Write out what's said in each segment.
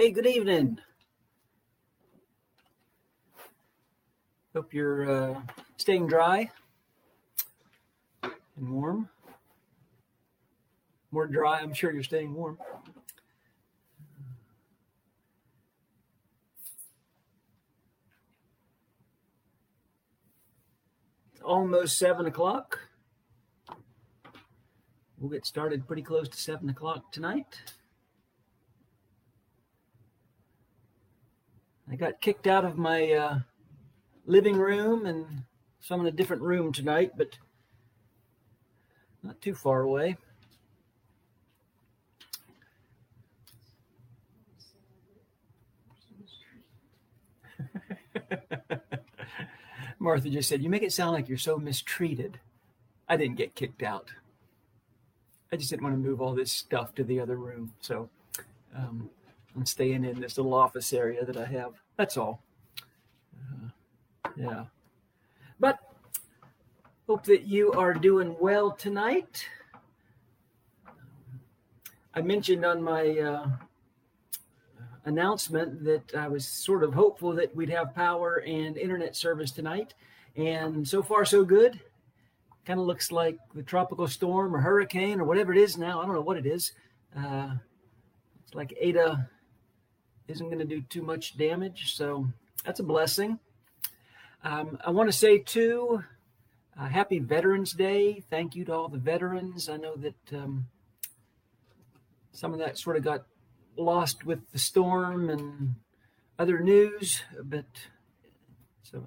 Hey, good evening. Hope you're uh, staying dry and warm. More dry, I'm sure you're staying warm. It's almost seven o'clock. We'll get started pretty close to seven o'clock tonight. I got kicked out of my uh, living room, and so I'm in a different room tonight, but not too far away. Martha just said, You make it sound like you're so mistreated. I didn't get kicked out. I just didn't want to move all this stuff to the other room. So um, I'm staying in this little office area that I have. That's all. Uh, yeah. But hope that you are doing well tonight. I mentioned on my uh, announcement that I was sort of hopeful that we'd have power and internet service tonight. And so far, so good. Kind of looks like the tropical storm or hurricane or whatever it is now. I don't know what it is. Uh, it's like Eta isn't going to do too much damage. So that's a blessing. Um, I want to say, too, uh, happy Veterans Day. Thank you to all the veterans. I know that um, some of that sort of got lost with the storm and other news, but so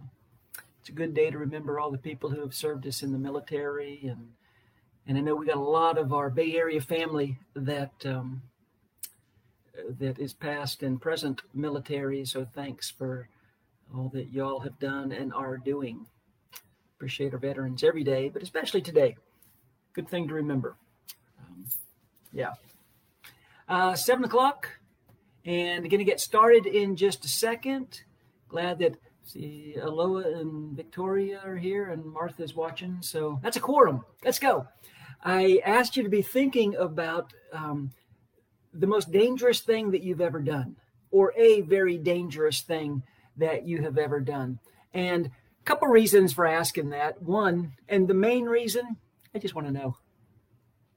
it's a good day to remember all the people who have served us in the military and and I know we got a lot of our Bay Area family that um, that is past and present military. So thanks for all that y'all have done and are doing. Appreciate our veterans every day, but especially today. Good thing to remember. Um, yeah. Uh, seven o'clock, and going to get started in just a second. Glad that see Aloha and Victoria are here, and Martha's watching. So that's a quorum. Let's go. I asked you to be thinking about um, the most dangerous thing that you've ever done, or a very dangerous thing that you have ever done. And a couple reasons for asking that. One, and the main reason, I just want to know.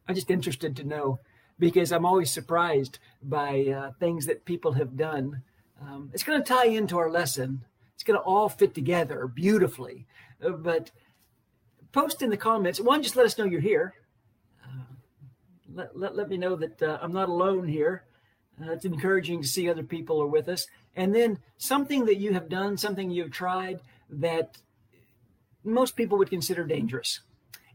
I'm just interested to know because I'm always surprised by uh, things that people have done. Um, it's going to tie into our lesson. It's going to all fit together beautifully. Uh, but post in the comments. One, just let us know you're here. Let, let, let me know that uh, I'm not alone here. Uh, it's encouraging to see other people are with us. And then something that you have done, something you've tried that most people would consider dangerous.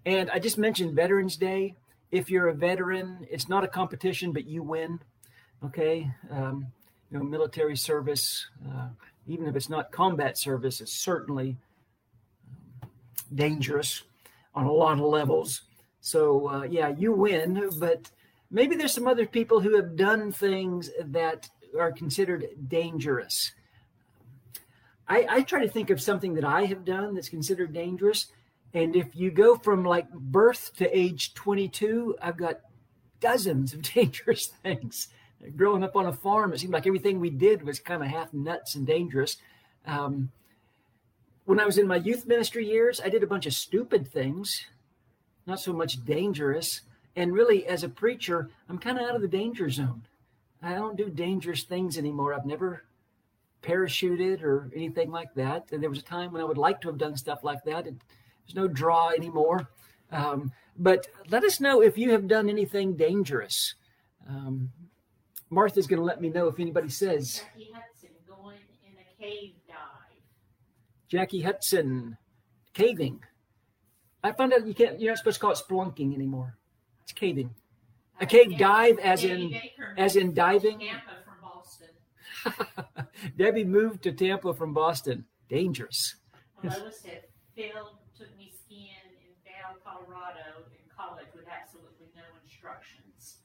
And I just mentioned Veterans Day. If you're a veteran, it's not a competition, but you win. Okay, um, you know, military service, uh, even if it's not combat service, is certainly um, dangerous on a lot of levels. So uh, yeah, you win, but maybe there's some other people who have done things that are considered dangerous. I, I try to think of something that I have done that's considered dangerous. And if you go from like birth to age 22, I've got dozens of dangerous things. Growing up on a farm, it seemed like everything we did was kind of half nuts and dangerous. Um, when I was in my youth ministry years, I did a bunch of stupid things, not so much dangerous. And really, as a preacher, I'm kind of out of the danger zone. I don't do dangerous things anymore. I've never parachuted or anything like that. And there was a time when I would like to have done stuff like that. It, there's no draw anymore. Um, but let us know if you have done anything dangerous. Um, Martha's going to let me know if anybody says. Jackie Hudson going in a cave dive. Jackie Hudson caving. I found out you can't. You're not supposed to call it spelunking anymore. It's caving. A cave dive, as in as in diving. Tampa from Boston. Debbie moved to Tampa from Boston. Dangerous. Lois said Phil took me skiing in Vail, Colorado in college with absolutely no instructions.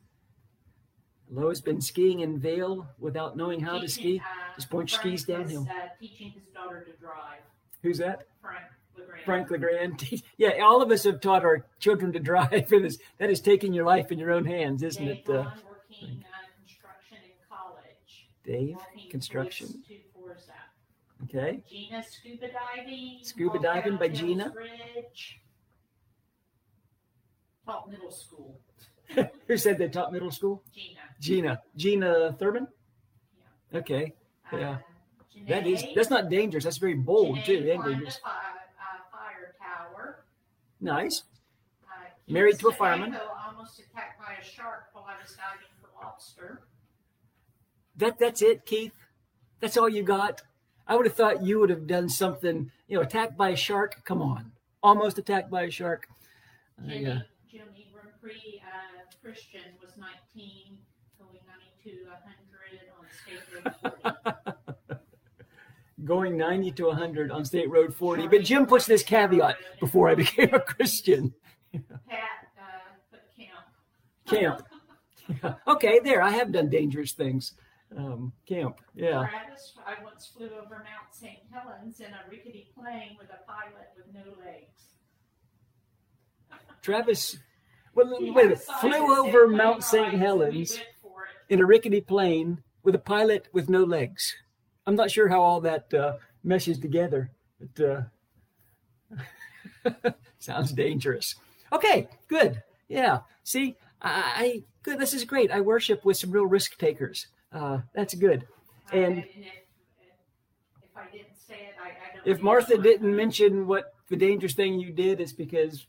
Lois been skiing in Vail without knowing how to ski. uh, Just point skis downhill. uh, teaching his daughter to drive. Who's that? Frank LeGrand. Frank LeGrand. Yeah, all of us have taught our children to drive. It is, that is taking your life in your own hands, isn't Dave it? Uh, working uh, construction in college. Dave, Northeast construction. Woods, Two Forza. Okay. Gina Scuba Diving. Scuba diving by Gina. Taught middle school. Who said they taught middle school? Gina. Gina. Gina Thurman? Okay. Yeah. Uh, That is that's not dangerous. That's very bold too. Janae a dangerous. fi- uh, fire tower. Nice. Uh, Married to a fireman. Almost attacked by a shark while I was diving for lobster. That that's it, Keith. That's all you got. I would have thought you would have done something. You know, attacked by a shark. Come on, almost attacked by a shark. Uh, Jimmy, yeah. Jimmy Brimpree, uh, Christian, was 19, going 90 to 100 on State Road 40. Going 90 to 100 on State Road 40. But Jim puts this caveat before I became a Christian. Pat uh, camp. Camp. Yeah. Okay, there. I have done dangerous things. Um, camp. Yeah. Travis, I once flew over Mount St. Helens in a rickety plane with a pilot with no legs. Travis. Well, He wait a minute. Flew over Mount St. rides, and we Helens went for it. in a rickety plane with a pilot with no legs. I'm not sure how all that uh, meshes together, but uh, sounds dangerous. Okay, good. Yeah. See, I, I good. This is great. I worship with some real risk takers. Uh, that's good. And if, if I didn't say it, I, I don't. if Martha didn't mention what the dangerous thing you did, it's because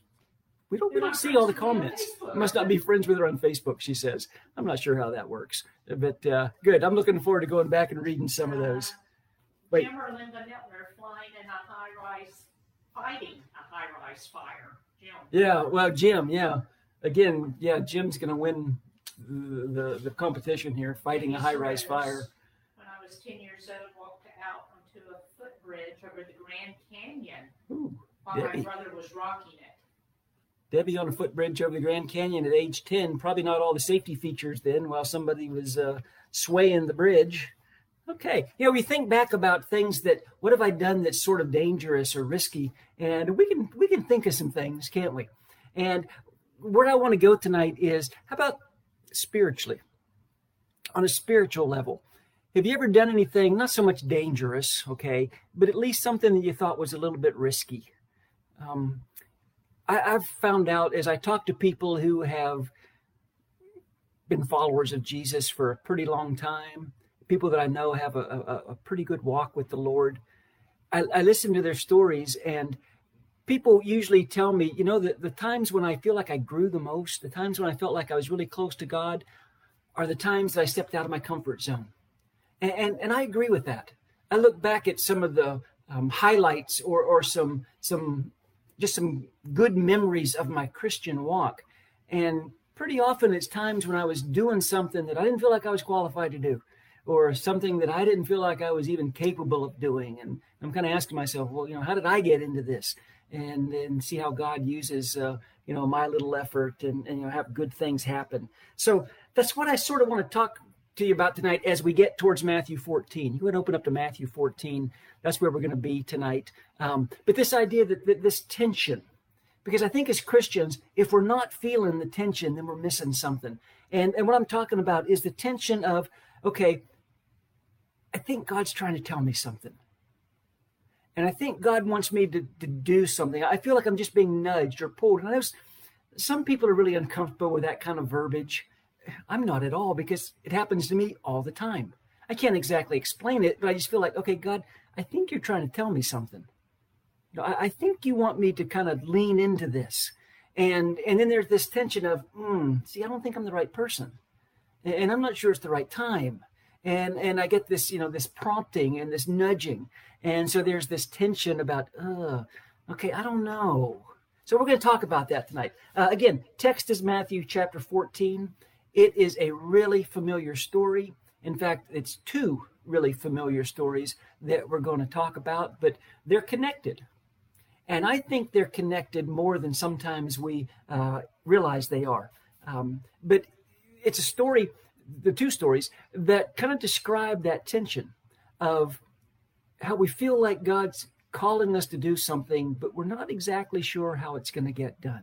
we don't we don't see all the friends with her on comments. Must not be friends with her on Facebook. She says. I'm not sure how that works, but uh, good. I'm looking forward to going back and reading some of those. Wait. Jim or Linda Nettler flying in a high rise, fighting a high rise fire. Jim. Yeah, well, Jim, yeah. Again, yeah, Jim's going to win the, the the competition here, fighting a high rise fire. When I was 10 years old, walked out onto a footbridge over the Grand Canyon Ooh, while Debbie. my brother was rocking it. Debbie on a footbridge over the Grand Canyon at age 10. Probably not all the safety features then while somebody was uh, swaying the bridge. Okay. You know, we think back about things that, what have I done that's sort of dangerous or risky? And we can, we can think of some things, can't we? And where I want to go tonight is how about spiritually? On a spiritual level. Have you ever done anything, not so much dangerous, okay, but at least something that you thought was a little bit risky? Um, I, I've found out as I talk to people who have been followers of Jesus for a pretty long time, people that I know have a, a, a pretty good walk with the Lord. I, I listen to their stories, and people usually tell me, you know, the, the times when I feel like I grew the most, the times when I felt like I was really close to God, are the times that I stepped out of my comfort zone. And, and, and I agree with that. I look back at some of the um, highlights or, or some some just some good memories of my Christian walk. And pretty often it's times when I was doing something that I didn't feel like I was qualified to do, or something that I didn't feel like I was even capable of doing. And I'm kind of asking myself, well, you know, how did I get into this? And and see how God uses, uh, you know, my little effort and, and you know have good things happen. So that's what I sort of want to talk to you about tonight as we get towards Matthew 14. You would open up to Matthew 14. That's where we're going to be tonight. Um, but this idea that, that this tension, because I think as Christians, if we're not feeling the tension, then we're missing something. And, and what I'm talking about is the tension of, okay, I think God's trying to tell me something. And I think God wants me to, to do something. I feel like I'm just being nudged or pulled. And I was, some people are really uncomfortable with that kind of verbiage. I'm not at all because it happens to me all the time. I can't exactly explain it, but I just feel like, okay, God, I think you're trying to tell me something. You know, I, I think you want me to kind of lean into this. And and then there's this tension of, mm, see, I don't think I'm the right person. And, and I'm not sure it's the right time. And and I get this, you know, this prompting and this nudging. And so there's this tension about, uh, okay, I don't know. So we're going to talk about that tonight. Uh, again, text is Matthew chapter 14. It is a really familiar story. In fact, it's two really familiar stories that we're going to talk about, but they're connected. And I think they're connected more than sometimes we uh, realize they are. Um, but it's a story, the two stories, that kind of describe that tension of how we feel like God's calling us to do something, but we're not exactly sure how it's going to get done.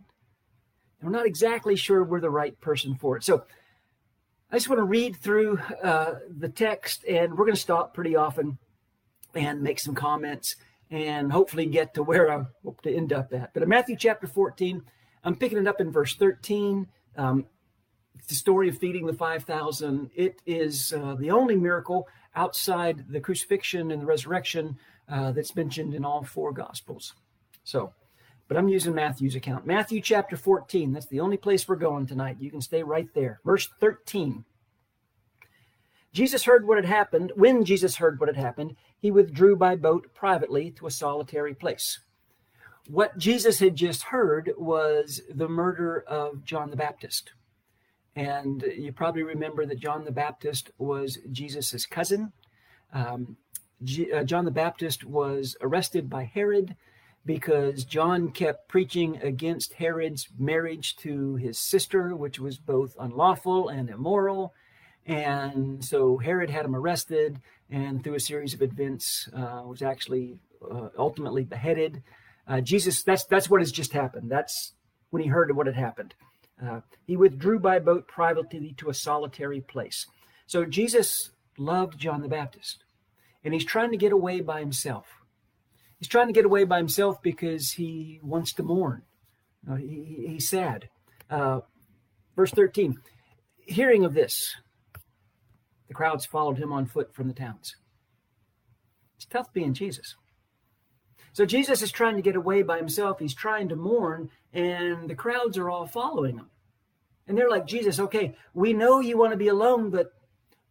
We're not exactly sure we're the right person for it. So I just want to read through uh, the text, and we're going to stop pretty often and make some comments and hopefully get to where I hope to end up at. But in Matthew chapter 14, I'm picking it up in verse 13. Um, the story of feeding the 5,000. It is uh, the only miracle outside the crucifixion and the resurrection uh, that's mentioned in all four Gospels. So, but I'm using Matthew's account. Matthew chapter 14. That's the only place we're going tonight. You can stay right there. Verse 13. Jesus heard what had happened. When Jesus heard what had happened, he withdrew by boat privately to a solitary place. What Jesus had just heard was the murder of John the Baptist. And you probably remember that John the Baptist was Jesus' cousin. Um, G- uh, John the Baptist was arrested by Herod because John kept preaching against Herod's marriage to his sister, which was both unlawful and immoral. And so Herod had him arrested, and through a series of events, uh, was actually uh, ultimately beheaded. Uh, Jesus, that's that's what has just happened. That's when he heard what had happened. Uh, he withdrew by boat privately to a solitary place. So Jesus loved John the Baptist, and he's trying to get away by himself. He's trying to get away by himself because he wants to mourn. Uh, he, he's sad. Uh, verse 13 Hearing of this, the crowds followed him on foot from the towns. It's tough being Jesus. So Jesus is trying to get away by himself. He's trying to mourn, and the crowds are all following him. And they're like, Jesus, okay, we know you want to be alone, but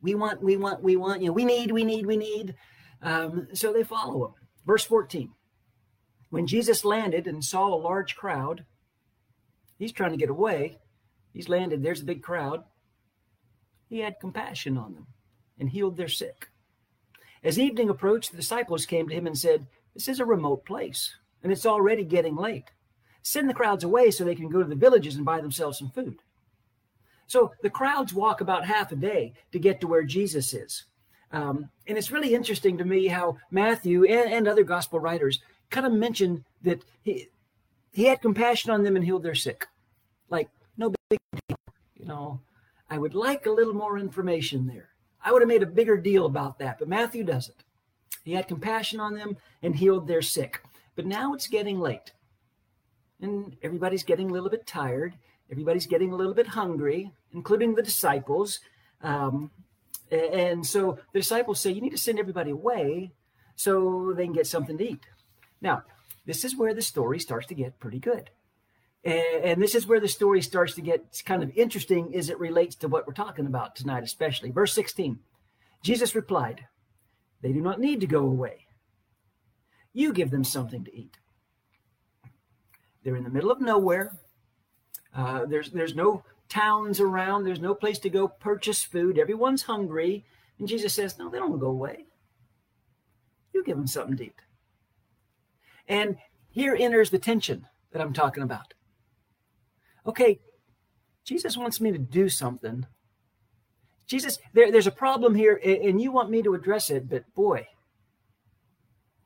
we want, we want, we want, you know, we need, we need, we need. Um, so they follow him. Verse 14. When Jesus landed and saw a large crowd, he's trying to get away. He's landed, there's a big crowd. He had compassion on them and healed their sick. As evening approached, the disciples came to him and said, This is a remote place, and it's already getting late. Send the crowds away so they can go to the villages and buy themselves some food. So the crowds walk about half a day to get to where Jesus is. Um, and it's really interesting to me how Matthew and, and other gospel writers kind of mention that he, he had compassion on them and healed their sick. Like, no big deal. You know, I would like a little more information there. I would have made a bigger deal about that, but Matthew doesn't. He had compassion on them and healed their sick. But now it's getting late. And everybody's getting a little bit tired. Everybody's getting a little bit hungry, including the disciples. Um, and so the disciples say, You need to send everybody away so they can get something to eat. Now, this is where the story starts to get pretty good. And this is where the story starts to get kind of interesting as it relates to what we're talking about tonight, especially. Verse 16 Jesus replied, They do not need to go away. You give them something to eat. They're in the middle of nowhere. Uh, there's, there's no towns around. There's no place to go purchase food. Everyone's hungry. And Jesus says, No, they don't go away. You give them something eat. And here enters the tension that I'm talking about okay, Jesus wants me to do something. Jesus, there, there's a problem here, and you want me to address it, but boy,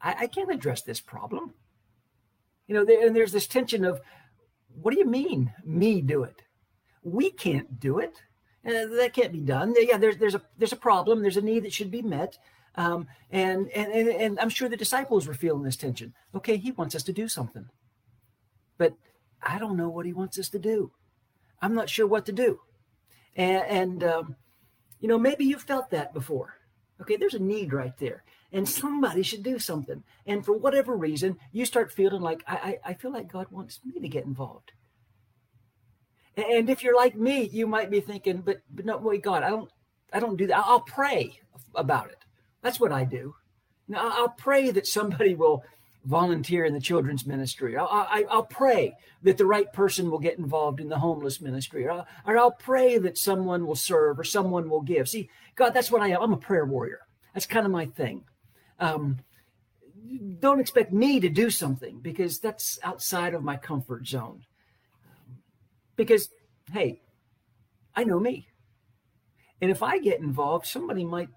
I, I can't address this problem. You know, there, and there's this tension of, what do you mean, me do it? We can't do it. Uh, that can't be done. Yeah, there's there's a there's a problem. There's a need that should be met. Um, and, and and and I'm sure the disciples were feeling this tension. Okay, he wants us to do something, but I don't know what he wants us to do. I'm not sure what to do. And, and um, you know, maybe you felt that before. Okay, there's a need right there, and somebody should do something. And for whatever reason, you start feeling like I, I, I feel like God wants me to get involved. And if you're like me, you might be thinking, but but no, wait, God, I don't I don't do that. I'll pray about it. That's what I do. Now I'll pray that somebody will volunteer in the children's ministry. I'll, I, will pray that the right person will get involved in the homeless ministry, or I'll, or I'll pray that someone will serve or someone will give. See, God, that's what I am. I'm a prayer warrior. That's kind of my thing. Um, don't expect me to do something because that's outside of my comfort zone. Because, hey, I know me. And if I get involved, somebody might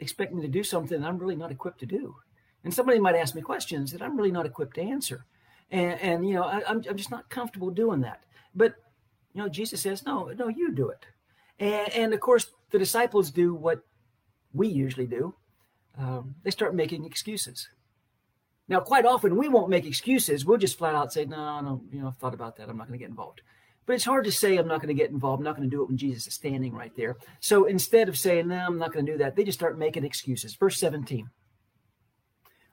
expect me to do something that I'm really not equipped to do. And somebody might ask me questions that I'm really not equipped to answer. And, and you know, I, am I'm just not comfortable doing that. But, you know, Jesus says, no, no, you do it. And, and of course, the disciples do what we usually do um, they start making excuses. Now, quite often we won't make excuses. We'll just flat out say, no, no, you know, I've thought about that. I'm not going to get involved. But it's hard to say I'm not going to get involved. I'm not going to do it when Jesus is standing right there. So instead of saying, no, I'm not going to do that, they just start making excuses. Verse 17.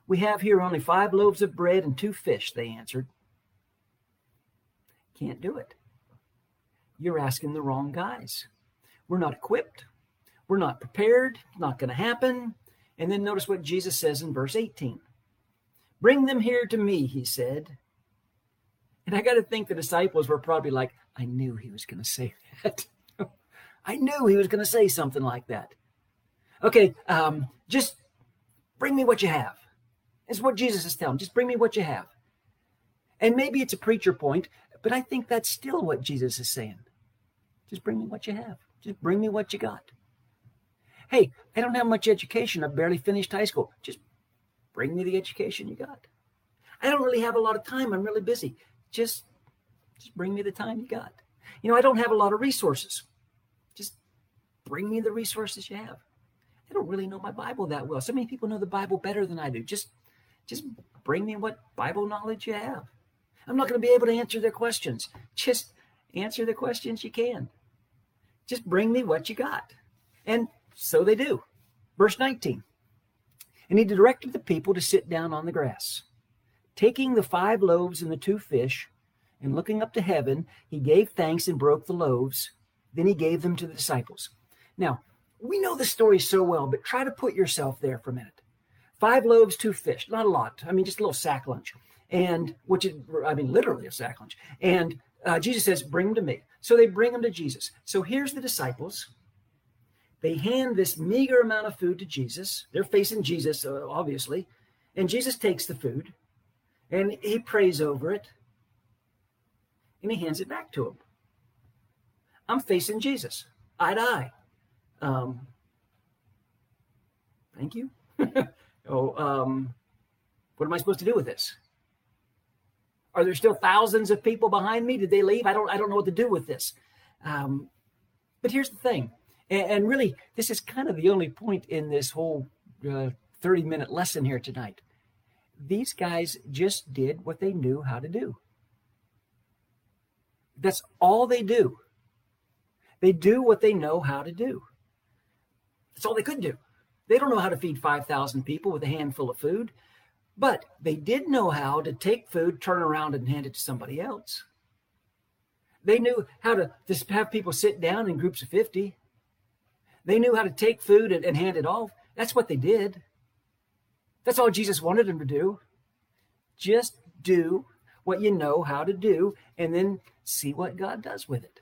We have here only five loaves of bread and two fish, they answered. Can't do it. You're asking the wrong guys. We're not equipped. We're not prepared. Not going to happen. And then notice what Jesus says in verse 18 Bring them here to me, he said. And I got to think the disciples were probably like, I knew he was going to say that. I knew he was going to say something like that. Okay, um, just bring me what you have. It's what Jesus is telling. Just bring me what you have. And maybe it's a preacher point, but I think that's still what Jesus is saying. Just bring me what you have. Just bring me what you got. Hey, I don't have much education. I barely finished high school. Just bring me the education you got. I don't really have a lot of time. I'm really busy. Just just bring me the time you got. You know, I don't have a lot of resources. Just bring me the resources you have. I don't really know my Bible that well. So many people know the Bible better than I do. Just just bring me what Bible knowledge you have. I'm not going to be able to answer their questions. Just answer the questions you can. Just bring me what you got. And so they do. Verse 19. And he directed the people to sit down on the grass. Taking the five loaves and the two fish, and looking up to heaven, he gave thanks and broke the loaves. Then he gave them to the disciples. Now, we know the story so well, but try to put yourself there for a minute. Five loaves, two fish, not a lot. I mean, just a little sack lunch. And which is, I mean, literally a sack lunch. And uh, Jesus says, Bring them to me. So they bring them to Jesus. So here's the disciples they hand this meager amount of food to Jesus. They're facing Jesus, uh, obviously. And Jesus takes the food and he prays over it and he hands it back to him. I'm facing Jesus, eye to eye. Um, thank you. oh, um, what am I supposed to do with this? Are there still thousands of people behind me? Did they leave? I don't. I don't know what to do with this. Um, but here's the thing: and, and really, this is kind of the only point in this whole uh, 30 minute lesson here tonight. These guys just did what they knew how to do. That's all they do. They do what they know how to do. That's all they could do. They don't know how to feed 5,000 people with a handful of food, but they did know how to take food, turn around, and hand it to somebody else. They knew how to just have people sit down in groups of 50 they knew how to take food and, and hand it off. That's what they did. That's all Jesus wanted them to do. Just do what you know how to do and then see what God does with it.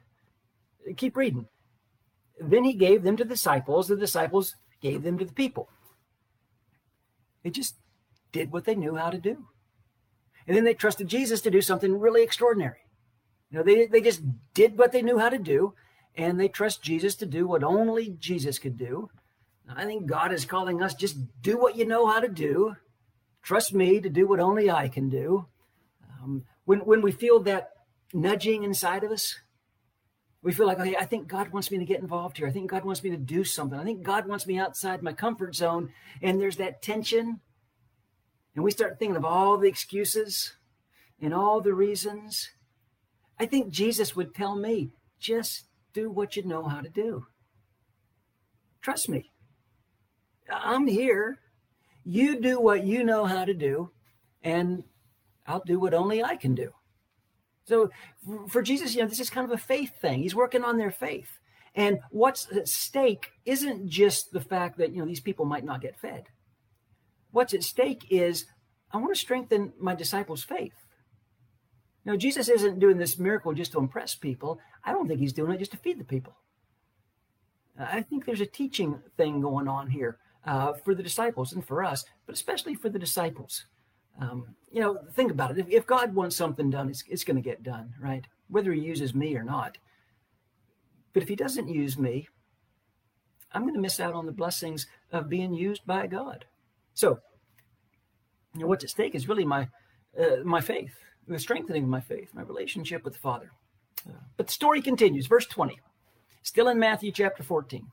Keep reading. Then he gave them to the disciples, the disciples gave them to the people. They just did what they knew how to do. And then they trusted Jesus to do something really extraordinary. You know, they, they just did what they knew how to do and they trust Jesus to do what only Jesus could do. I think God is calling us just do what you know how to do. Trust me to do what only I can do. Um, when, when we feel that nudging inside of us, we feel like, okay, I think God wants me to get involved here. I think God wants me to do something. I think God wants me outside my comfort zone. And there's that tension. And we start thinking of all the excuses and all the reasons. I think Jesus would tell me, just do what you know how to do. Trust me. I'm here. You do what you know how to do, and I'll do what only I can do. So for Jesus, you know, this is kind of a faith thing. He's working on their faith. And what's at stake isn't just the fact that, you know, these people might not get fed. What's at stake is I want to strengthen my disciples' faith. Now, Jesus isn't doing this miracle just to impress people. I don't think he's doing it just to feed the people. I think there's a teaching thing going on here uh, for the disciples and for us, but especially for the disciples. Um, you know, think about it. If, if God wants something done, it's, it's going to get done, right? Whether he uses me or not. But if he doesn't use me, I'm going to miss out on the blessings of being used by God. So, you know, what's at stake is really my uh, my faith the strengthening of my faith, my relationship with the Father. Uh, but the story continues. Verse 20 Still in Matthew chapter 14.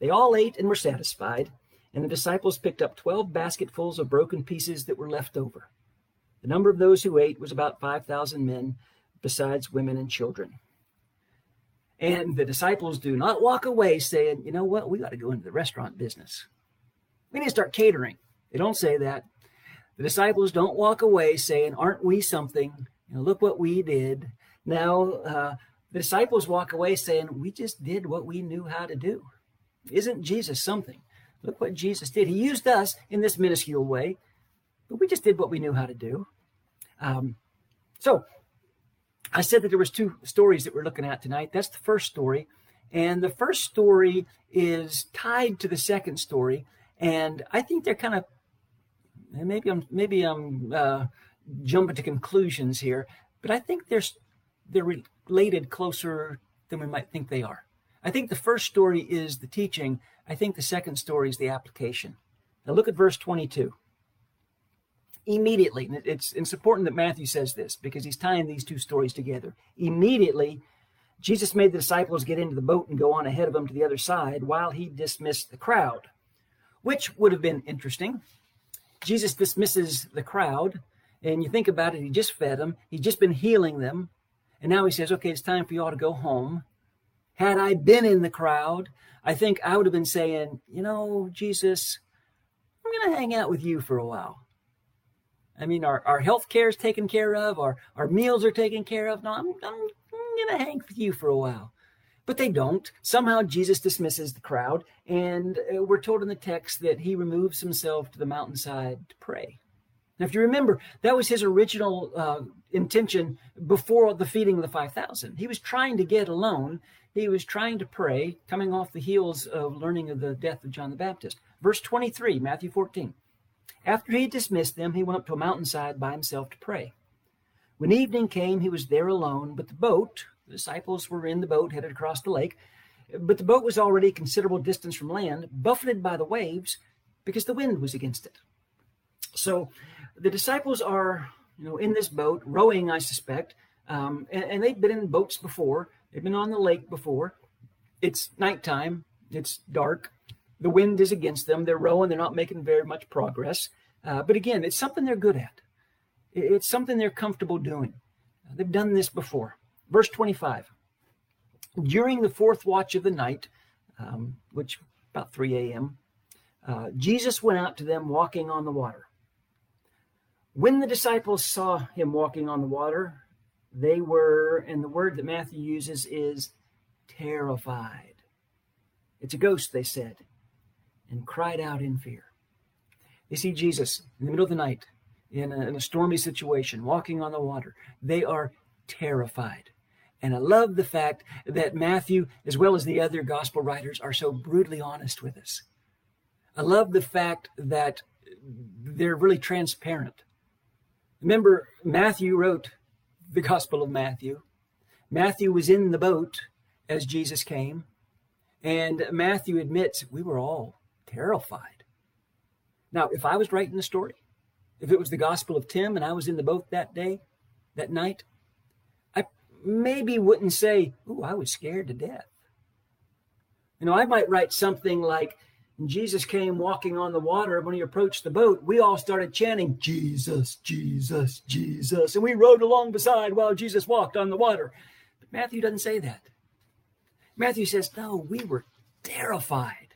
They all ate and were satisfied, and the disciples picked up 12 basketfuls of broken pieces that were left over. The number of those who ate was about 5,000 men, besides women and children. And the disciples do not walk away saying, you know what, we got to go into the restaurant business. We need to start catering. They don't say that. The disciples don't walk away saying, aren't we something? You know, look what we did. Now, uh, the disciples walk away saying, we just did what we knew how to do. Isn't Jesus something? Look what Jesus did. He used us in this minuscule way, but we just did what we knew how to do. Um, so I said that there was two stories that we're looking at tonight. That's the first story. And the first story is tied to the second story. And I think they're kind of maybe I'm maybe I'm uh, jumping to conclusions here, but I think they're they're related closer than we might think they are. I think the first story is the teaching. I think the second story is the application. Now look at verse 22 immediately. and It's, it's important that Matthew says this because he's tying these two stories together. Immediately, Jesus made the disciples get into the boat and go on ahead of him to the other side while he dismissed the crowd, which would have been interesting. Jesus dismisses the crowd, and you think about it, he just fed them, he's just been healing them, and now he says, Okay, it's time for you all to go home. Had I been in the crowd, I think I would have been saying, You know, Jesus, I'm going to hang out with you for a while. I mean, our, our health care is taken care of, our, our meals are taken care of. No, I'm, I'm, I'm going to hang with you for a while. But they don't. Somehow Jesus dismisses the crowd, and uh, we're told in the text that he removes himself to the mountainside to pray. Now, if you remember, that was his original uh, intention before the feeding of the 5,000. He was trying to get alone. He was trying to pray, coming off the heels of learning of the death of John the Baptist. Verse 23, Matthew 14. After he dismissed them, he went up to a mountainside by himself to pray. When evening came, he was there alone, but the boat, the disciples were in the boat headed across the lake, but the boat was already a considerable distance from land, buffeted by the waves because the wind was against it. So the disciples are, you know, in this boat, rowing, I suspect, um, and, and they've been in boats before. They've been on the lake before. It's nighttime. It's dark. The wind is against them. They're rowing. They're not making very much progress. Uh, but again, it's something they're good at. It's something they're comfortable doing. They've done this before. Verse 25. During the fourth watch of the night, um, which about 3 a.m., uh, Jesus went out to them walking on the water. When the disciples saw him walking on the water, they were, and the word that Matthew uses is terrified. It's a ghost, they said and cried out in fear. They see Jesus in the middle of the night in a, in a stormy situation, walking on the water. They are terrified. And I love the fact that Matthew, as well as the other gospel writers, are so brutally honest with us. I love the fact that they're really transparent. Remember, Matthew wrote the Gospel of Matthew. Matthew was in the boat as Jesus came, and Matthew admits we were all terrified. Now, if I was writing the story, if it was the Gospel of Tim and I was in the boat that day, that night, I maybe wouldn't say, Ooh, I was scared to death. You know, I might write something like, Jesus came walking on the water. When he approached the boat, we all started chanting, Jesus, Jesus, Jesus. And we rode along beside while Jesus walked on the water. But Matthew doesn't say that. Matthew says, No, we were terrified.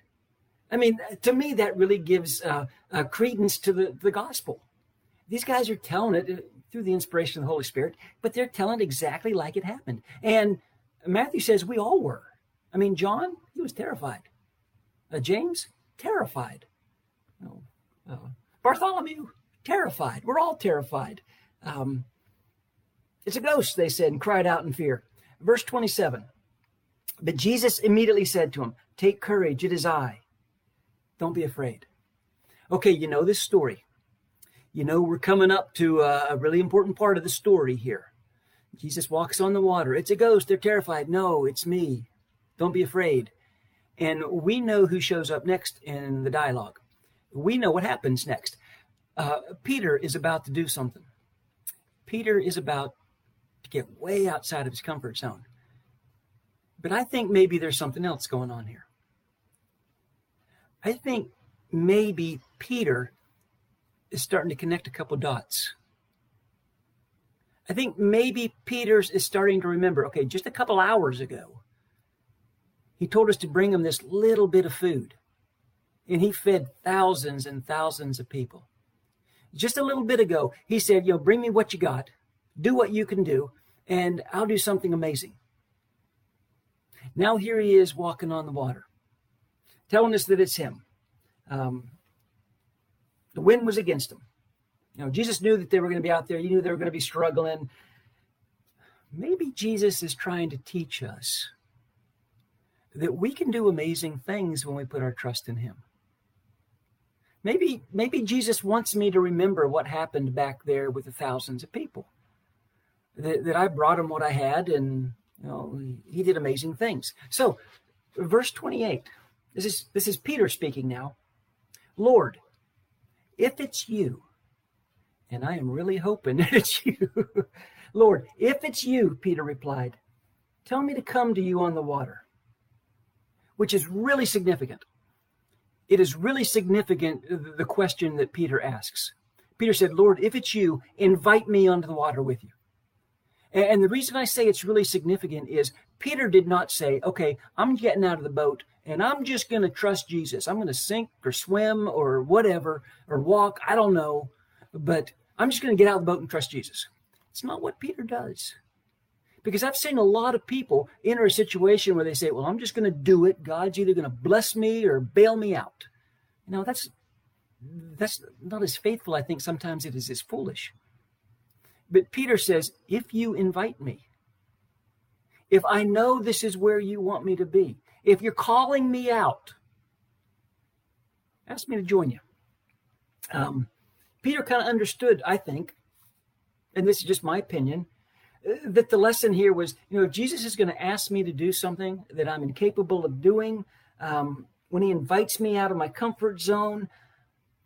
I mean, to me, that really gives uh, uh, credence to the, the gospel. These guys are telling it uh, through the inspiration of the Holy Spirit, but they're telling it exactly like it happened. And Matthew says we all were. I mean, John, he was terrified. Uh, James, terrified. Know, uh, Bartholomew, terrified. We're all terrified. Um, it's a ghost, they said, and cried out in fear. Verse 27. But Jesus immediately said to him, Take courage, it is I. Don't be afraid. Okay, you know this story. You know we're coming up to a really important part of the story here. Jesus walks on the water. It's a ghost. They're terrified. No, it's me. Don't be afraid. And we know who shows up next in the dialogue. We know what happens next. Uh, Peter is about to do something. Peter is about to get way outside of his comfort zone. But I think maybe there's something else going on here. I think maybe Peter is starting to connect a couple dots. I think maybe Peter's is starting to remember, okay, just a couple hours ago, he told us to bring him this little bit of food. And he fed thousands and thousands of people. Just a little bit ago, he said, you know, bring me what you got, do what you can do, and I'll do something amazing. Now here he is walking on the water, telling us that it's him. Um, the wind was against him. You know, Jesus knew that they were going to be out there. He knew they were going to be struggling. Maybe Jesus is trying to teach us that we can do amazing things when we put our trust in him. Maybe maybe Jesus wants me to remember what happened back there with the thousands of people. That, that I brought him what I had and you know, he did amazing things. So, verse 28. This is this is Peter speaking now. Lord, if it's you, and I am really hoping that it's you. Lord, if it's you, Peter replied, tell me to come to you on the water, which is really significant. It is really significant, the question that Peter asks. Peter said, Lord, if it's you, invite me onto the water with you. And the reason I say it's really significant is Peter did not say, okay, I'm getting out of the boat and I'm just going to trust Jesus. I'm going to sink or swim or whatever or walk. I don't know. But I'm just going to get out of the boat and trust Jesus. It's not what Peter does. Because I've seen a lot of people enter a situation where they say, well, I'm just going to do it. God's either going to bless me or bail me out. You know, that's that's not as faithful, I think, sometimes it is as foolish. But Peter says, if you invite me, if I know this is where you want me to be, if you're calling me out, ask me to join you. Um, Peter kind of understood, I think, and this is just my opinion, that the lesson here was, you know, if Jesus is going to ask me to do something that I'm incapable of doing, um, when he invites me out of my comfort zone,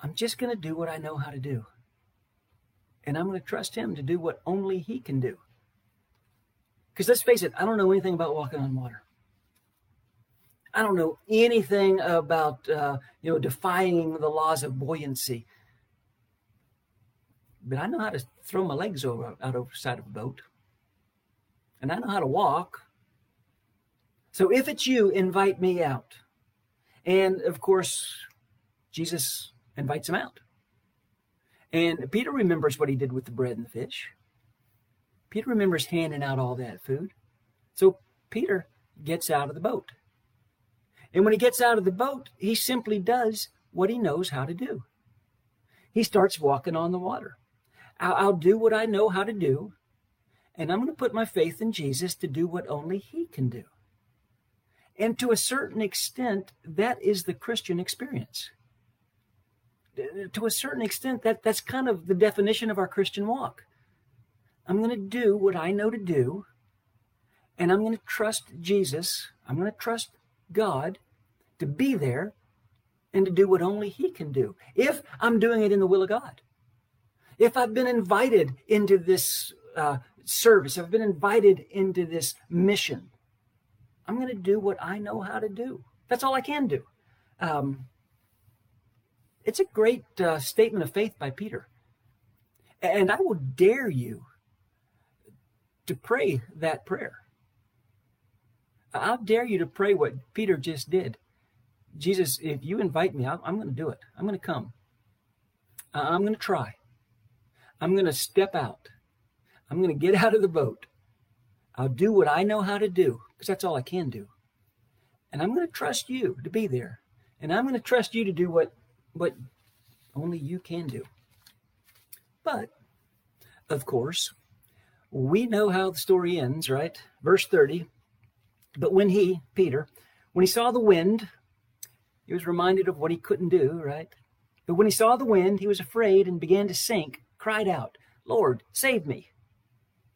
I'm just going to do what I know how to do. And I'm going to trust him to do what only he can do. Because let's face it, I don't know anything about walking on water. I don't know anything about, uh, you know, defying the laws of buoyancy but I know how to throw my legs over out the side of a boat. And I know how to walk. So if it's you, invite me out. And of course, Jesus invites him out. And Peter remembers what he did with the bread and the fish. Peter remembers handing out all that food. So Peter gets out of the boat. And when he gets out of the boat, he simply does what he knows how to do. He starts walking on the water. I'll, I'll do what I know how to do, and I'm going to put my faith in Jesus to do what only He can do. And to a certain extent, that is the Christian experience. To a certain extent, that, that's kind of the definition of our Christian walk. I'm going to do what I know to do, and I'm going to trust Jesus. I'm going to trust God to be there and to do what only He can do if I'm doing it in the will of God if I've been invited into this uh, service, I've been invited into this mission, I'm going to do what I know how to do. That's all I can do. Um, it's a great uh, statement of faith by Peter. And I will dare you to pray that prayer. I'll dare you to pray what Peter just did. Jesus, if you invite me, I'm going to do it. I'm going to come. I'm going to try. I'm going to step out. I'm going to get out of the boat. I'll do what I know how to do because that's all I can do. And I'm going to trust you to be there. And I'm going to trust you to do what what only you can do. But of course, we know how the story ends, right? Verse 30. But when he, Peter, when he saw the wind, he was reminded of what he couldn't do, right? But when he saw the wind, he was afraid and began to sink cried out, Lord, save me.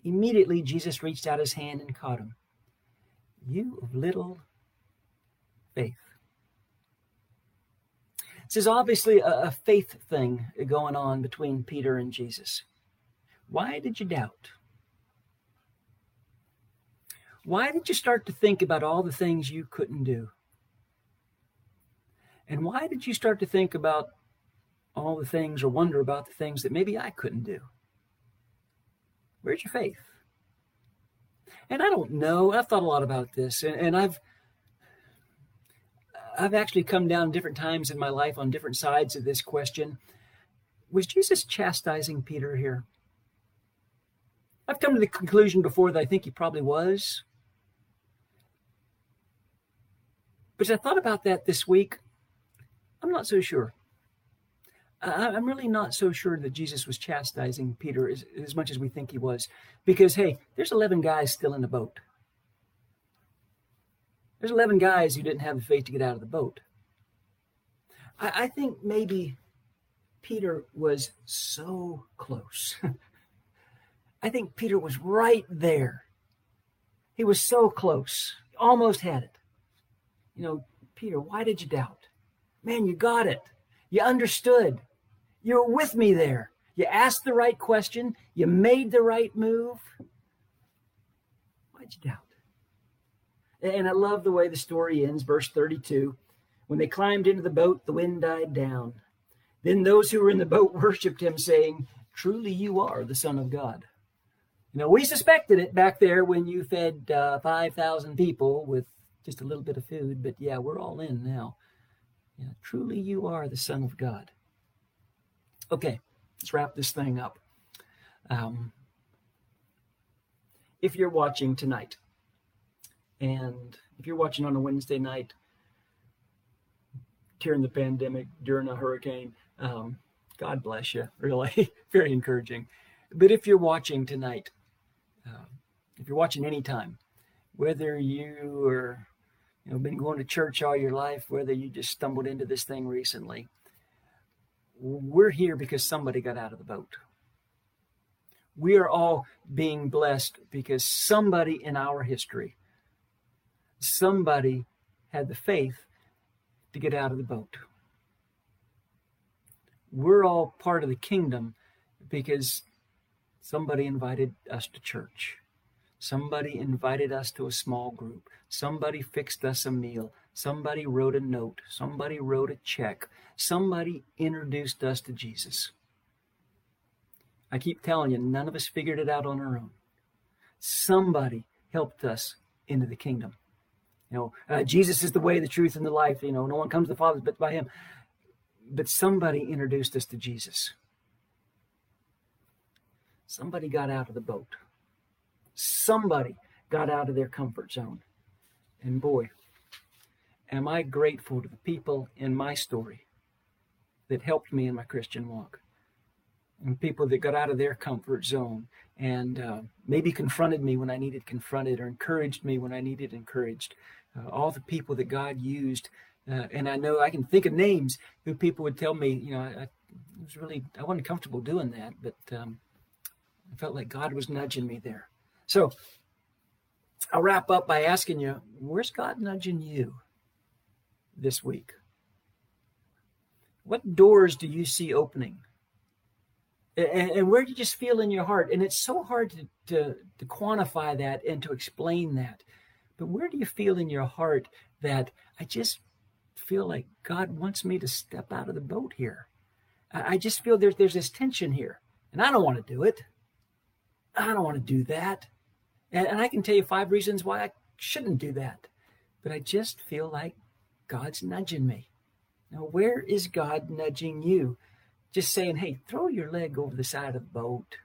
Immediately, Jesus reached out his hand and caught him. You of little faith. This is obviously a, a faith thing going on between Peter and Jesus. Why did you doubt? Why did you start to think about all the things you couldn't do? And why did you start to think about all the things or wonder about the things that maybe I couldn't do? Where's your faith? And I don't know. I've thought a lot about this, and, and I've I've actually come down different times in my life on different sides of this question. Was Jesus chastising Peter here? I've come to the conclusion before that I think he probably was. But as I thought about that this week, I'm not so sure. I'm really not so sure that Jesus was chastising Peter as, as much as we think he was. Because, hey, there's 11 guys still in the boat. There's 11 guys who didn't have the faith to get out of the boat. I, I think maybe Peter was so close. I think Peter was right there. He was so close, almost had it. You know, Peter, why did you doubt? Man, you got it. You understood. You were with me there. You asked the right question. You made the right move. Why'd you doubt? And I love the way the story ends, verse 32. When they climbed into the boat, the wind died down. Then those who were in the boat worshiped him, saying, Truly you are the Son of God. You know, we suspected it back there when you fed uh, 5,000 people with just a little bit of food, but yeah, we're all in now. Truly you are the Son of God. Okay, let's wrap this thing up. Um, if you're watching tonight, and if you're watching on a Wednesday night during the pandemic, during a hurricane, um, God bless you, really. Very encouraging. But if you're watching tonight, uh, if you're watching anytime, whether you are you know been going to church all your life, whether you just stumbled into this thing recently, we're here because somebody got out of the boat. We are all being blessed because somebody in our history, somebody had the faith to get out of the boat. We're all part of the kingdom because somebody invited us to church. Somebody invited us to a small group. Somebody fixed us a meal. Somebody wrote a note. Somebody wrote a check. Somebody introduced us to Jesus. I keep telling you, none of us figured it out on our own. Somebody helped us into the kingdom. You know, uh, Jesus is the way, the truth, and the life. You know, no one comes to the Father but by Him. But somebody introduced us to Jesus. Somebody got out of the boat. Somebody got out of their comfort zone. And boy, am I grateful to the people in my story that helped me in my Christian walk. And people that got out of their comfort zone and uh, maybe confronted me when I needed confronted or encouraged me when I needed encouraged. Uh, all the people that God used. Uh, and I know I can think of names who people would tell me, you know, I, I was really, I wasn't comfortable doing that, but um, I felt like God was nudging me there. So I'll wrap up by asking you, where's God nudging you this week? What doors do you see opening? And, and where do you just feel in your heart? And it's so hard to, to, to quantify that and to explain that. But where do you feel in your heart that I just feel like God wants me to step out of the boat here? I, I just feel there's, there's this tension here, and I don't want to do it. I don't want to do that. And, and I can tell you five reasons why I shouldn't do that. But I just feel like God's nudging me. Now, where is God nudging you? Just saying, hey, throw your leg over the side of the boat.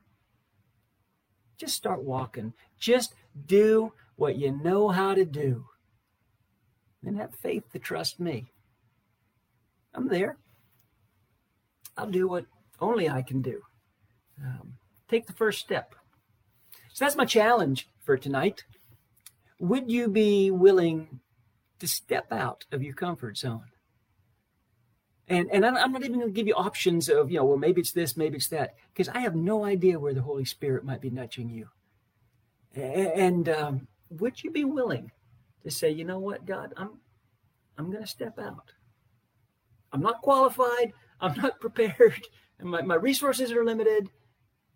Just start walking. Just do what you know how to do. And have faith to trust me. I'm there. I'll do what only I can do. Um, take the first step. So that's my challenge for tonight. Would you be willing to step out of your comfort zone? And, and I'm not even going to give you options of, you know, well, maybe it's this, maybe it's that, because I have no idea where the Holy Spirit might be nudging you. And um, would you be willing to say, you know what, God, I'm, I'm going to step out. I'm not qualified. I'm not prepared. And my, my resources are limited,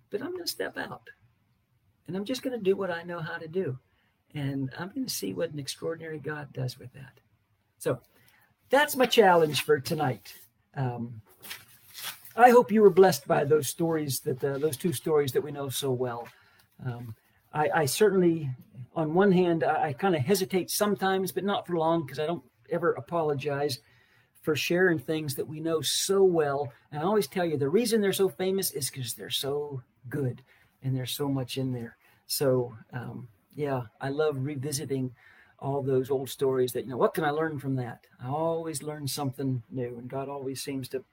but I'm going to step out and I'm just going to do what I know how to do. And I'm going to see what an extraordinary God does with that. So that's my challenge for tonight. Um, I hope you were blessed by those stories that uh, those two stories that we know so well. Um, I, I, certainly, on one hand, I, I kind of hesitate sometimes, but not for long because I don't ever apologize for sharing things that we know so well. And I always tell you the reason they're so famous is because they're so good and there's so much in there. So, um, yeah, I love revisiting all those old stories that, you know, what can I learn from that? I always learn something new, and God always seems to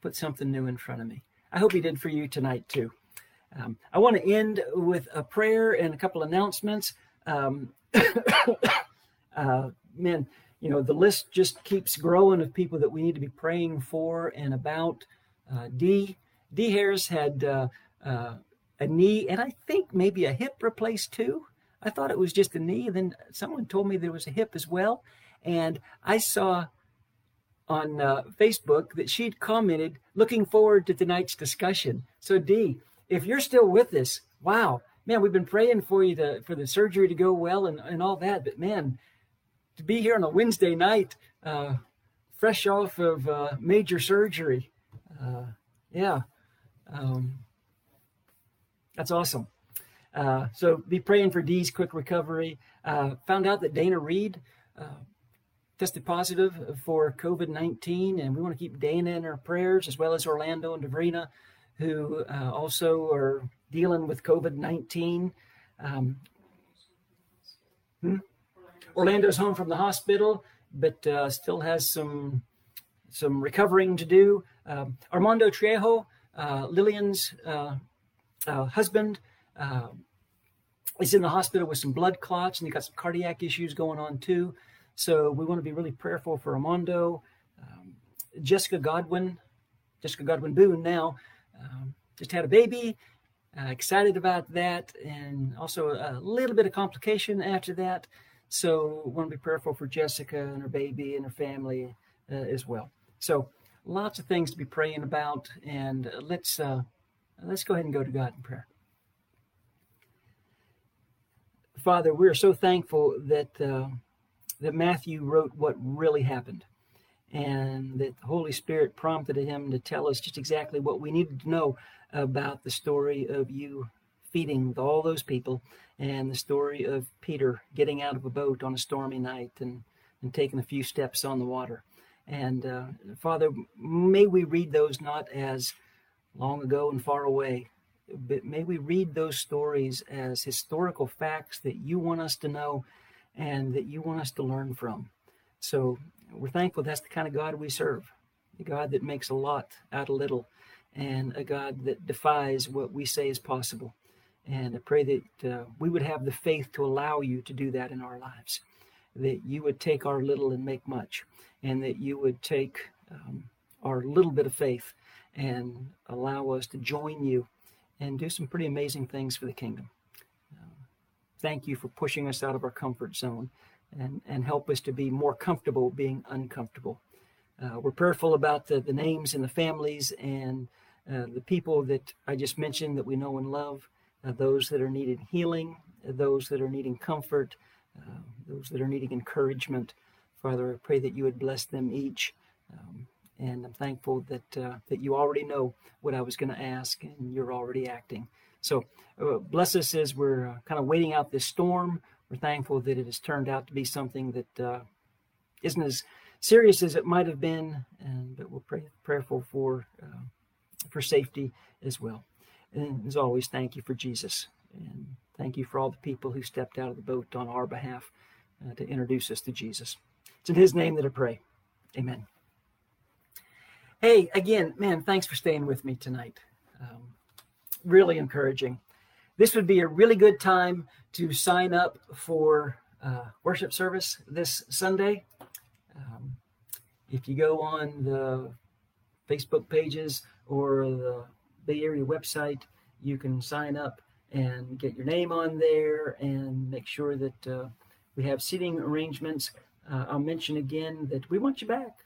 put something new in front of me. I hope He did for you tonight, too. Um, I want to end with a prayer and a couple announcements. Um, uh, man, you know, the list just keeps growing of people that we need to be praying for and about. Uh, D. D. Harris had uh, uh, a knee and I think maybe a hip replaced too. I thought it was just a knee. Then someone told me there was a hip as well. And I saw on uh, Facebook that she'd commented, looking forward to tonight's discussion. So, D, if you're still with us, wow, man, we've been praying for you to, for the surgery to go well and, and all that. But man, to be here on a Wednesday night, uh, fresh off of uh, major surgery, uh, yeah, um, that's awesome. Uh, so be praying for Dee's quick recovery. Uh, found out that Dana Reed uh, tested positive for COVID 19, and we want to keep Dana in our prayers as well as Orlando and Devrina, who uh, also are dealing with COVID 19. Um, hmm? Orlando's home from the hospital, but uh, still has some some recovering to do. Um, Armando Trejo, Lillian's husband, is in the hospital with some blood clots and he got some cardiac issues going on too. So we want to be really prayerful for Armando. Um, Jessica Godwin, Jessica Godwin Boone now, um, just had a baby. Uh, excited about that, and also a little bit of complication after that. So want to be prayerful for Jessica and her baby and her family uh, as well. So lots of things to be praying about, and let's uh, let's go ahead and go to God in prayer. Father, we are so thankful that uh, that Matthew wrote what really happened, and that the Holy Spirit prompted him to tell us just exactly what we needed to know about the story of you feeding all those people, and the story of Peter getting out of a boat on a stormy night and and taking a few steps on the water. And uh, Father, may we read those not as long ago and far away, but may we read those stories as historical facts that you want us to know and that you want us to learn from. So we're thankful that's the kind of God we serve, a God that makes a lot out of little, and a God that defies what we say is possible. And I pray that uh, we would have the faith to allow you to do that in our lives, that you would take our little and make much, and that you would take um, our little bit of faith and allow us to join you and do some pretty amazing things for the kingdom. Uh, thank you for pushing us out of our comfort zone and, and help us to be more comfortable being uncomfortable. Uh, we're prayerful about the, the names and the families and uh, the people that I just mentioned that we know and love, uh, those that are needing healing, those that are needing comfort, uh, those that are needing encouragement. Father, I pray that you would bless them each. Um, and I'm thankful that uh, that you already know what I was going to ask, and you're already acting. So uh, bless us as we're uh, kind of waiting out this storm. We're thankful that it has turned out to be something that uh, not as serious as it might have been, and but we're pray, prayerful for uh, for safety as well. And as always, thank you for Jesus, and thank you for all the people who stepped out of the boat on our behalf uh, to introduce us to Jesus. It's in His name that I pray. Amen. Hey, again, man, thanks for staying with me tonight. Um, really encouraging. This would be a really good time to sign up for uh, worship service this Sunday. Um, if you go on the Facebook pages or the Bay Area website, you can sign up and get your name on there and make sure that uh, we have seating arrangements. Uh, I'll mention again that we want you back.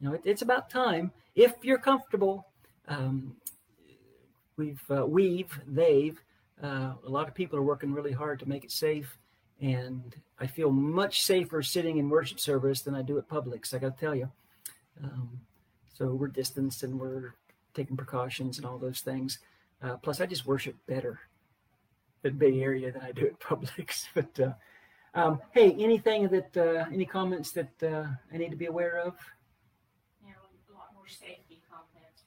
You know, it, it's about time if you're comfortable. Um, we've uh, we've they've uh, a lot of people are working really hard to make it safe, and I feel much safer sitting in worship service than I do at Publix. I got to tell you. Um, so we're distanced and we're taking precautions and all those things. Uh, plus, I just worship better at Bay Area than I do at Publix. But uh, um, hey, anything that uh, any comments that uh, I need to be aware of? You know, a lot more safety comments.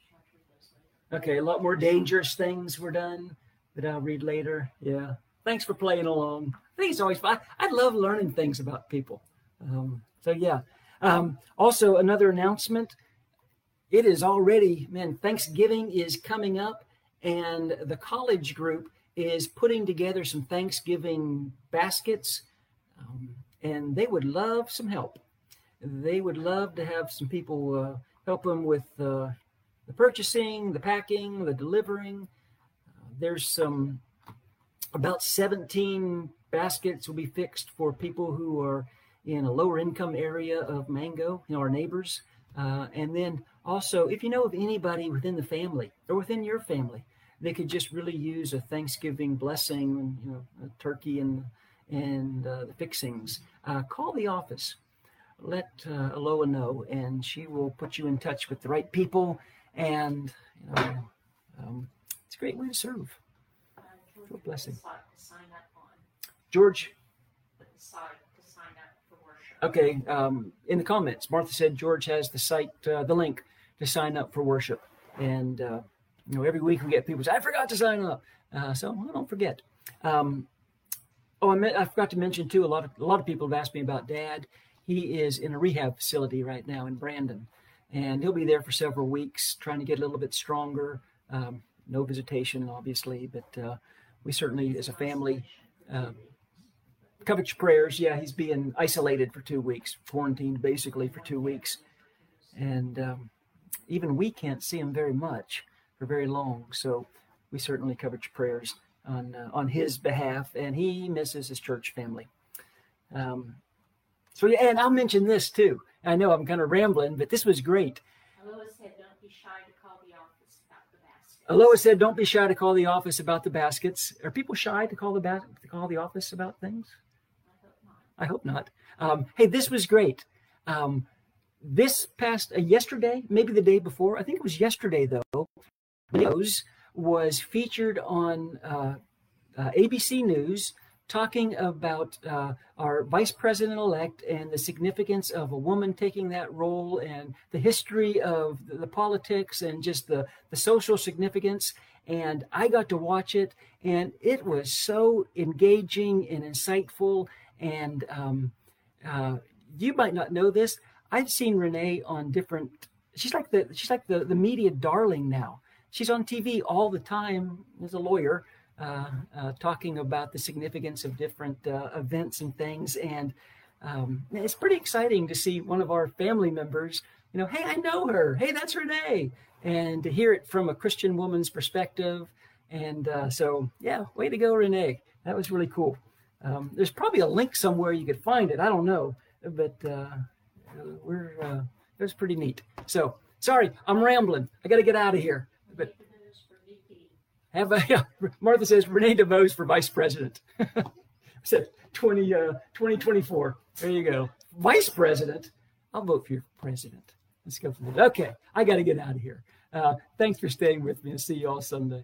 Okay, a lot more dangerous things were done that I'll read later. Yeah. Thanks for playing along. I think it's always fun. I love learning things about people. Um, so yeah. Um, also, another announcement. It is already man. Thanksgiving is coming up, and the college group is putting together some Thanksgiving baskets, um, and they would love some help. They would love to have some people uh, help them with uh, the purchasing, the packing, the delivering. Uh, there's some about 17 baskets will be fixed for people who are in a lower income area of Mango, you know, our neighbors. Uh, and then also, if you know of anybody within the family or within your family, they could just really use a Thanksgiving blessing, you know, a turkey and and uh, the fixings. Uh, call the office. Let uh, Aloha know, and she will put you in touch with the right people. And you know, um, it's a great way to serve. Uh, What blessing. put the site to sign up on, George, put the site to sign up for. Okay, um, in the comments, Martha said George has the site, uh, the link to sign up for worship, and uh, you know every week we get people say I forgot to sign up, uh, so well, don't forget. Um, oh, I, meant, I forgot to mention too. A lot of a lot of people have asked me about Dad. He is in a rehab facility right now in Brandon, and he'll be there for several weeks, trying to get a little bit stronger. Um, no visitation, obviously, but uh, we certainly, as a family, um, covet your prayers. Yeah, he's being isolated for two weeks, quarantined basically for two weeks, and um, even we can't see him very much for very long. So we certainly covet your prayers on uh, on his behalf, and he misses his church family. Um, so yeah, and I'll mention this too. I know I'm kind of rambling, but this was great. Aloha said, don't be shy to call the office about the basket. Aloha said, "Don't be shy to call the office about the baskets." Are people shy to call the ba- to call the office about things? I hope not. I hope not. Um, hey, this was great. Um, this past uh, yesterday, maybe the day before, I think it was yesterday though. News was featured on uh, uh, ABC News talking about uh, our vice president elect and the significance of a woman taking that role and the history of the, the politics and just the, the social significance. And I got to watch it, and it was so engaging and insightful. And um, uh, you might not know this. I've seen Renee on different. She's like the she's like the the media darling now. She's on TV all the time as a lawyer, talking about the significance of different uh, events and things. And um, it's pretty exciting to see one of our family members. You know, hey, I know her. Hey, that's Renee, and to hear it from a Christian woman's perspective. And uh, so, yeah, way to go, Renee. That was really cool. Um, there's probably a link somewhere you could find it. I don't know, but uh, we're uh, it was pretty neat. So sorry, I'm rambling. I got to get out of here. But Renee DeVos for VP. Have a, Martha says Renee DeVos for vice president. I said 20, uh, 2024. There you go. Vice president. I'll vote for you for president. Let's go for that. Okay, I got to get out of here. Uh, thanks for staying with me and see you all Sunday.